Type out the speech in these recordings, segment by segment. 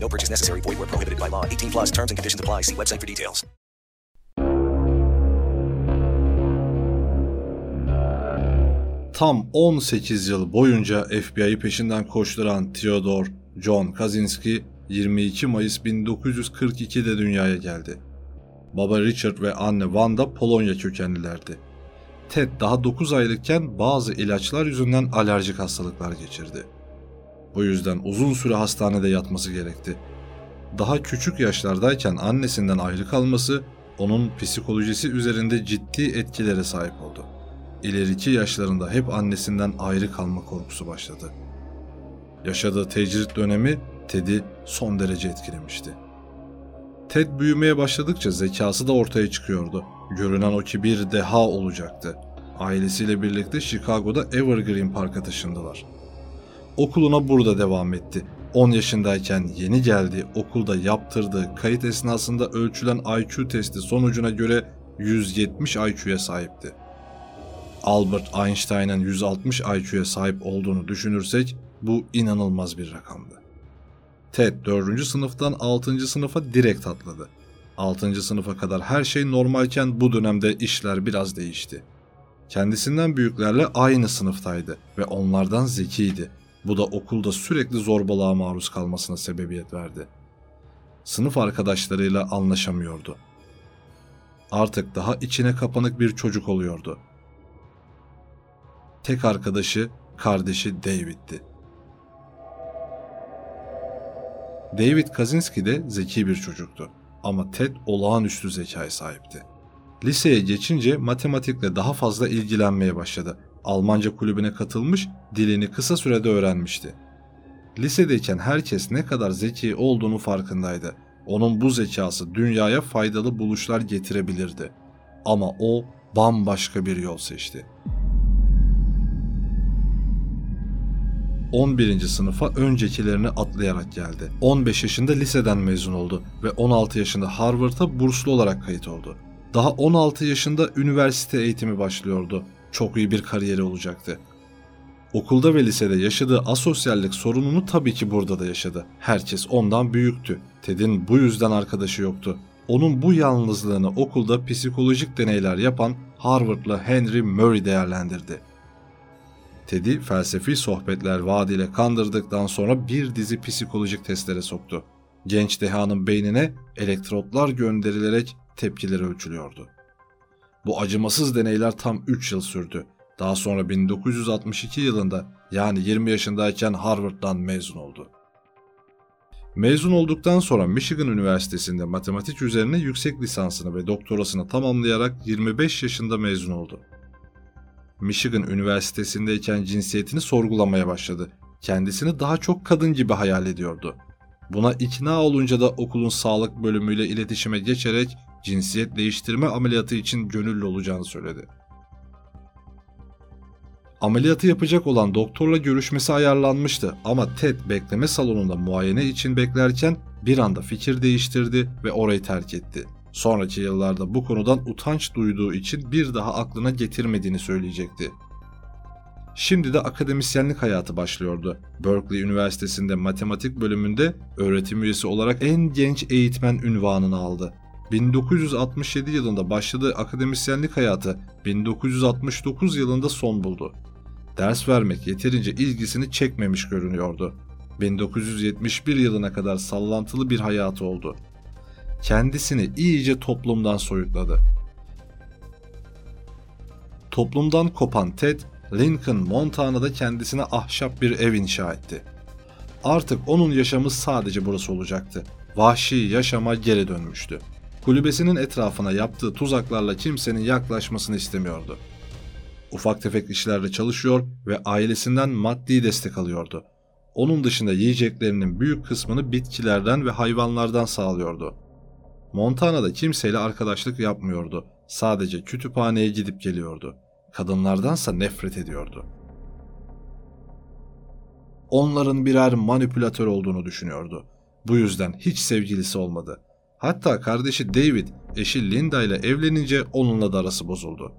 No purchase necessary. Void where prohibited by law. 18 plus terms and conditions apply. See website for details. Tam 18 yıl boyunca FBI'yi peşinden koşturan Theodore John Kaczynski 22 Mayıs 1942'de dünyaya geldi. Baba Richard ve anne Wanda Polonya kökenlilerdi. Ted daha 9 aylıkken bazı ilaçlar yüzünden alerjik hastalıklar geçirdi. Bu yüzden uzun süre hastanede yatması gerekti. Daha küçük yaşlardayken annesinden ayrı kalması onun psikolojisi üzerinde ciddi etkilere sahip oldu. İleriki yaşlarında hep annesinden ayrı kalma korkusu başladı. Yaşadığı tecrit dönemi Ted'i son derece etkilemişti. Ted büyümeye başladıkça zekası da ortaya çıkıyordu. Görünen o ki bir deha olacaktı. Ailesiyle birlikte Chicago'da Evergreen Park'a taşındılar. Okuluna burada devam etti. 10 yaşındayken yeni geldiği okulda yaptırdığı kayıt esnasında ölçülen IQ testi sonucuna göre 170 IQ'ya sahipti. Albert Einstein'ın 160 IQ'ya sahip olduğunu düşünürsek bu inanılmaz bir rakamdı. Ted 4. sınıftan 6. sınıfa direkt atladı. 6. sınıfa kadar her şey normalken bu dönemde işler biraz değişti. Kendisinden büyüklerle aynı sınıftaydı ve onlardan zekiydi. Bu da okulda sürekli zorbalığa maruz kalmasına sebebiyet verdi. Sınıf arkadaşlarıyla anlaşamıyordu. Artık daha içine kapanık bir çocuk oluyordu. Tek arkadaşı kardeşi David'ti. David Kaczynski de zeki bir çocuktu ama Ted olağanüstü zekaya sahipti. Liseye geçince matematikle daha fazla ilgilenmeye başladı. Almanca kulübüne katılmış, dilini kısa sürede öğrenmişti. Lisedeyken herkes ne kadar zeki olduğunu farkındaydı. Onun bu zekası dünyaya faydalı buluşlar getirebilirdi. Ama o bambaşka bir yol seçti. 11. sınıfa öncekilerini atlayarak geldi. 15 yaşında liseden mezun oldu ve 16 yaşında Harvard'a burslu olarak kayıt oldu. Daha 16 yaşında üniversite eğitimi başlıyordu. Çok iyi bir kariyeri olacaktı. Okulda ve lisede yaşadığı asosyallik sorununu tabii ki burada da yaşadı. Herkes ondan büyüktü. Ted'in bu yüzden arkadaşı yoktu. Onun bu yalnızlığını okulda psikolojik deneyler yapan Harvard'lı Henry Murray değerlendirdi. Ted'i felsefi sohbetler vaadiyle kandırdıktan sonra bir dizi psikolojik testlere soktu. Genç dehanın beynine elektrotlar gönderilerek tepkileri ölçülüyordu. Bu acımasız deneyler tam 3 yıl sürdü. Daha sonra 1962 yılında yani 20 yaşındayken Harvard'dan mezun oldu. Mezun olduktan sonra Michigan Üniversitesi'nde matematik üzerine yüksek lisansını ve doktorasını tamamlayarak 25 yaşında mezun oldu. Michigan Üniversitesi'ndeyken cinsiyetini sorgulamaya başladı. Kendisini daha çok kadın gibi hayal ediyordu. Buna ikna olunca da okulun sağlık bölümüyle iletişime geçerek cinsiyet değiştirme ameliyatı için gönüllü olacağını söyledi. Ameliyatı yapacak olan doktorla görüşmesi ayarlanmıştı ama Ted bekleme salonunda muayene için beklerken bir anda fikir değiştirdi ve orayı terk etti. Sonraki yıllarda bu konudan utanç duyduğu için bir daha aklına getirmediğini söyleyecekti. Şimdi de akademisyenlik hayatı başlıyordu. Berkeley Üniversitesi'nde matematik bölümünde öğretim üyesi olarak en genç eğitmen ünvanını aldı. 1967 yılında başladığı akademisyenlik hayatı 1969 yılında son buldu. Ders vermek yeterince ilgisini çekmemiş görünüyordu. 1971 yılına kadar sallantılı bir hayatı oldu. Kendisini iyice toplumdan soyutladı. Toplumdan kopan Ted, Lincoln, Montana'da kendisine ahşap bir ev inşa etti. Artık onun yaşamı sadece burası olacaktı. Vahşi yaşama geri dönmüştü. Kulübesinin etrafına yaptığı tuzaklarla kimsenin yaklaşmasını istemiyordu. Ufak tefek işlerde çalışıyor ve ailesinden maddi destek alıyordu. Onun dışında yiyeceklerinin büyük kısmını bitkilerden ve hayvanlardan sağlıyordu. Montana'da kimseyle arkadaşlık yapmıyordu. Sadece kütüphaneye gidip geliyordu. Kadınlardansa nefret ediyordu. Onların birer manipülatör olduğunu düşünüyordu. Bu yüzden hiç sevgilisi olmadı. Hatta kardeşi David eşi Linda ile evlenince onunla da arası bozuldu.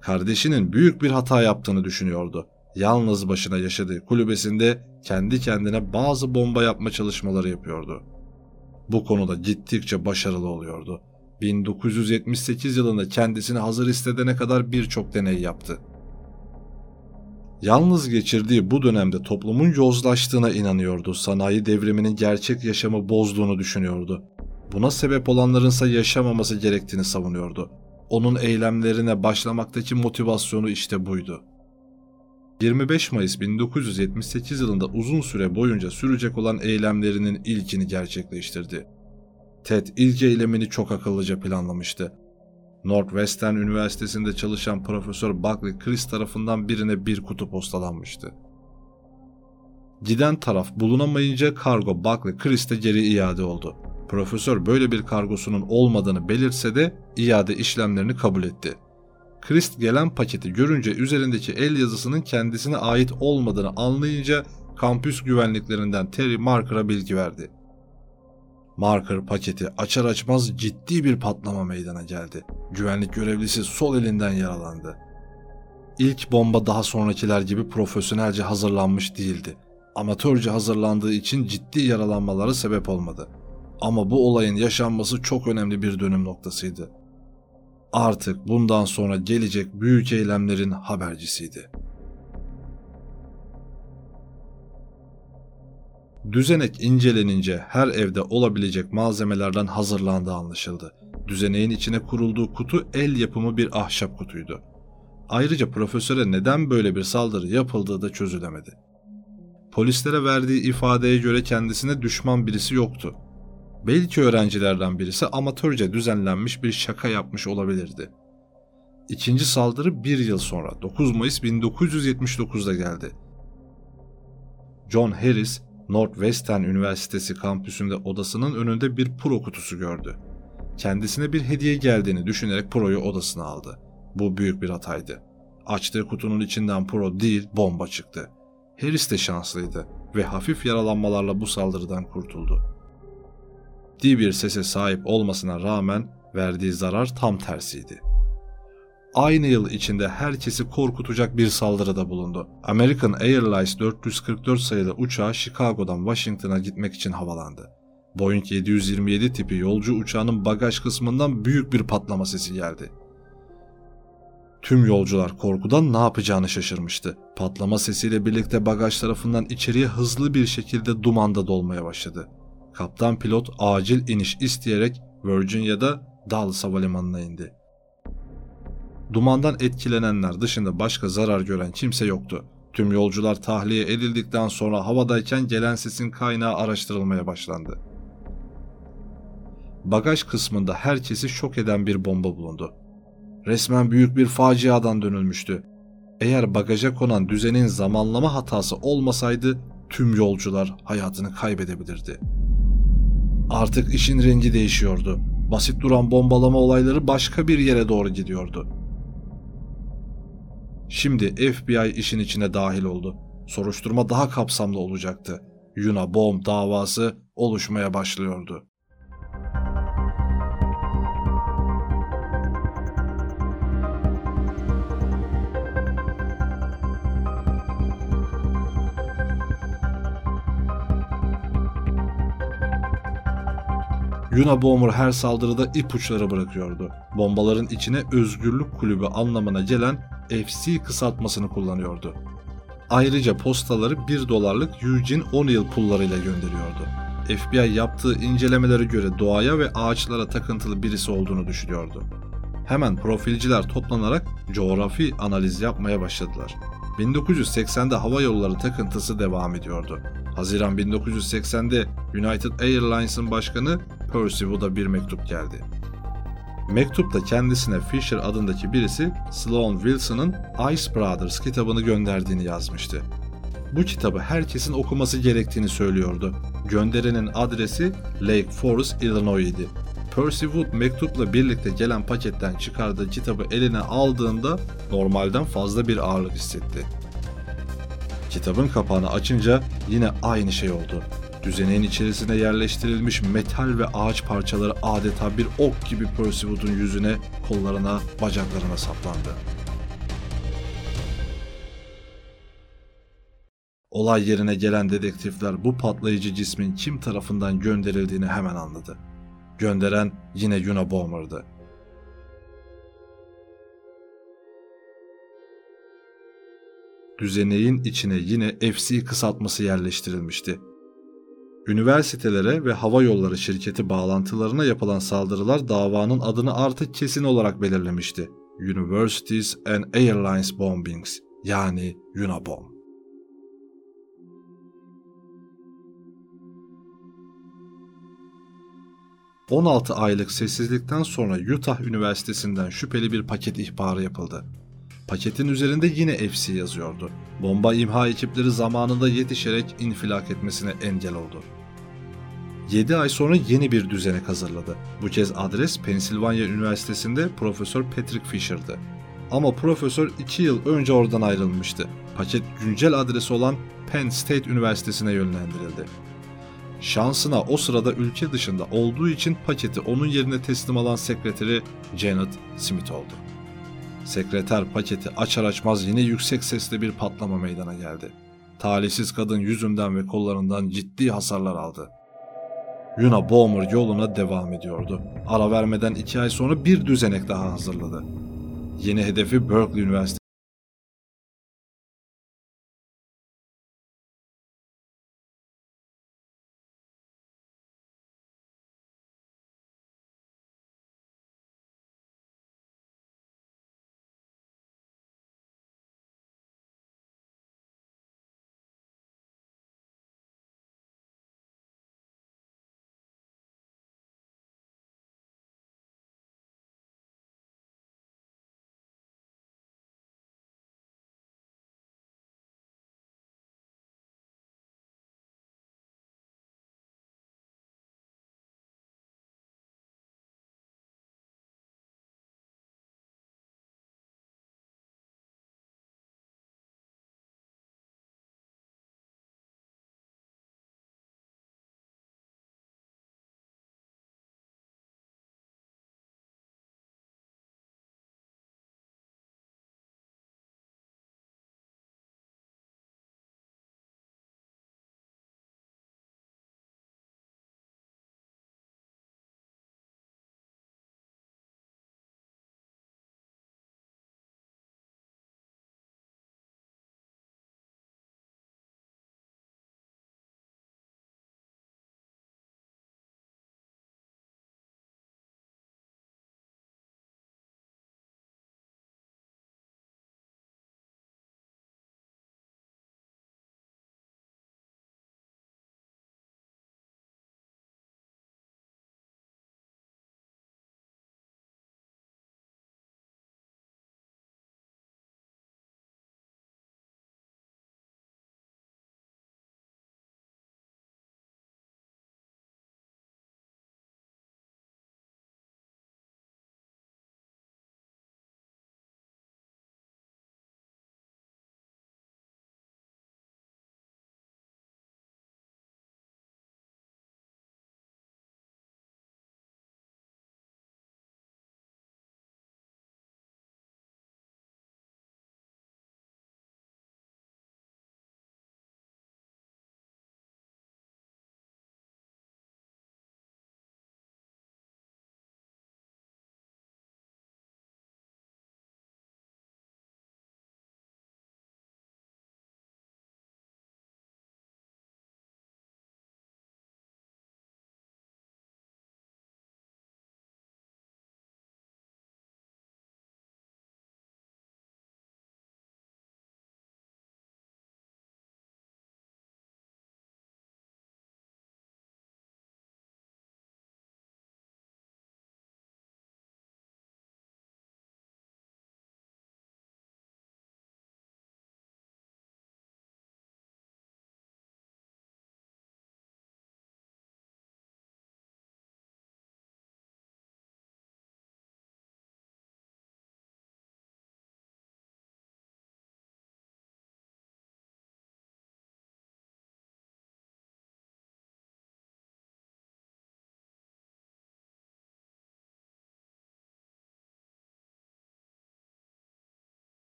Kardeşinin büyük bir hata yaptığını düşünüyordu. Yalnız başına yaşadığı kulübesinde kendi kendine bazı bomba yapma çalışmaları yapıyordu. Bu konuda gittikçe başarılı oluyordu. 1978 yılında kendisini hazır hissedene kadar birçok deney yaptı. Yalnız geçirdiği bu dönemde toplumun yozlaştığına inanıyordu. Sanayi devriminin gerçek yaşamı bozduğunu düşünüyordu. Buna sebep olanlarınsa yaşamaması gerektiğini savunuyordu. Onun eylemlerine başlamaktaki motivasyonu işte buydu. 25 Mayıs 1978 yılında uzun süre boyunca sürecek olan eylemlerinin ilkini gerçekleştirdi. Ted ilk eylemini çok akıllıca planlamıştı. Northwestern Üniversitesi'nde çalışan Profesör Buckley Chris tarafından birine bir kutu postalanmıştı. Giden taraf bulunamayınca kargo Buckley Chris'te geri iade oldu. Profesör böyle bir kargosunun olmadığını belirtse de iade işlemlerini kabul etti. Christ gelen paketi görünce üzerindeki el yazısının kendisine ait olmadığını anlayınca kampüs güvenliklerinden Terry Marker'a bilgi verdi. Marker paketi açar açmaz ciddi bir patlama meydana geldi. Güvenlik görevlisi sol elinden yaralandı. İlk bomba daha sonrakiler gibi profesyonelce hazırlanmış değildi. Amatörce hazırlandığı için ciddi yaralanmalara sebep olmadı. Ama bu olayın yaşanması çok önemli bir dönüm noktasıydı. Artık bundan sonra gelecek büyük eylemlerin habercisiydi. Düzenek incelenince her evde olabilecek malzemelerden hazırlandığı anlaşıldı. Düzeneğin içine kurulduğu kutu el yapımı bir ahşap kutuydu. Ayrıca profesöre neden böyle bir saldırı yapıldığı da çözülemedi. Polislere verdiği ifadeye göre kendisine düşman birisi yoktu. Belki öğrencilerden birisi amatörce düzenlenmiş bir şaka yapmış olabilirdi. İkinci saldırı bir yıl sonra 9 Mayıs 1979'da geldi. John Harris, Northwestern Üniversitesi kampüsünde odasının önünde bir pro kutusu gördü. Kendisine bir hediye geldiğini düşünerek proyu odasına aldı. Bu büyük bir hataydı. Açtığı kutunun içinden pro değil bomba çıktı. Harris de şanslıydı ve hafif yaralanmalarla bu saldırıdan kurtuldu ciddi bir sese sahip olmasına rağmen verdiği zarar tam tersiydi. Aynı yıl içinde herkesi korkutacak bir saldırıda bulundu. American Airlines 444 sayılı uçağı Chicago'dan Washington'a gitmek için havalandı. Boeing 727 tipi yolcu uçağının bagaj kısmından büyük bir patlama sesi geldi. Tüm yolcular korkudan ne yapacağını şaşırmıştı. Patlama sesiyle birlikte bagaj tarafından içeriye hızlı bir şekilde dumanda dolmaya başladı kaptan pilot acil iniş isteyerek Virginia'da Dallas Havalimanı'na indi. Dumandan etkilenenler dışında başka zarar gören kimse yoktu. Tüm yolcular tahliye edildikten sonra havadayken gelen sesin kaynağı araştırılmaya başlandı. Bagaj kısmında herkesi şok eden bir bomba bulundu. Resmen büyük bir faciadan dönülmüştü. Eğer bagaja konan düzenin zamanlama hatası olmasaydı tüm yolcular hayatını kaybedebilirdi. Artık işin rengi değişiyordu. Basit duran bombalama olayları başka bir yere doğru gidiyordu. Şimdi FBI işin içine dahil oldu. Soruşturma daha kapsamlı olacaktı. Yuna Bomb davası oluşmaya başlıyordu. Unabomber her saldırıda ipuçları bırakıyordu. Bombaların içine Özgürlük Kulübü anlamına gelen FC kısaltmasını kullanıyordu. Ayrıca postaları 1 dolarlık Eugene O'Neill pullarıyla gönderiyordu. FBI yaptığı incelemelere göre doğaya ve ağaçlara takıntılı birisi olduğunu düşünüyordu. Hemen profilciler toplanarak coğrafi analiz yapmaya başladılar. 1980'de hava yolları takıntısı devam ediyordu. Haziran 1980'de United Airlines'ın başkanı Percy Wood'a bir mektup geldi. Mektupta kendisine Fisher adındaki birisi Sloan Wilson'ın Ice Brothers kitabını gönderdiğini yazmıştı. Bu kitabı herkesin okuması gerektiğini söylüyordu. Gönderenin adresi Lake Forest, Illinois idi. Percy Wood mektupla birlikte gelen paketten çıkardığı kitabı eline aldığında normalden fazla bir ağırlık hissetti. Kitabın kapağını açınca yine aynı şey oldu. Düzeneğin içerisine yerleştirilmiş metal ve ağaç parçaları adeta bir ok gibi Wood'un yüzüne, kollarına, bacaklarına saplandı. Olay yerine gelen dedektifler bu patlayıcı cismin kim tarafından gönderildiğini hemen anladı. Gönderen yine Unabomber'dı. Düzeneğin içine yine FC kısaltması yerleştirilmişti. Üniversitelere ve hava yolları şirketi bağlantılarına yapılan saldırılar davanın adını artık kesin olarak belirlemişti. Universities and Airlines Bombings yani Unabomb. 16 aylık sessizlikten sonra Utah Üniversitesi'nden şüpheli bir paket ihbarı yapıldı. Paketin üzerinde yine FC yazıyordu. Bomba imha ekipleri zamanında yetişerek infilak etmesine engel oldu. 7 ay sonra yeni bir düzenek hazırladı. Bu kez adres Pennsylvania Üniversitesi'nde Profesör Patrick Fisher'dı. Ama profesör 2 yıl önce oradan ayrılmıştı. Paket güncel adresi olan Penn State Üniversitesi'ne yönlendirildi. Şansına o sırada ülke dışında olduğu için paketi onun yerine teslim alan sekreteri Janet Smith oldu. Sekreter paketi açar açmaz yine yüksek sesle bir patlama meydana geldi. Talihsiz kadın yüzünden ve kollarından ciddi hasarlar aldı. Yuna Bowmer yoluna devam ediyordu. Ara vermeden iki ay sonra bir düzenek daha hazırladı. Yeni hedefi Berkeley Üniversitesi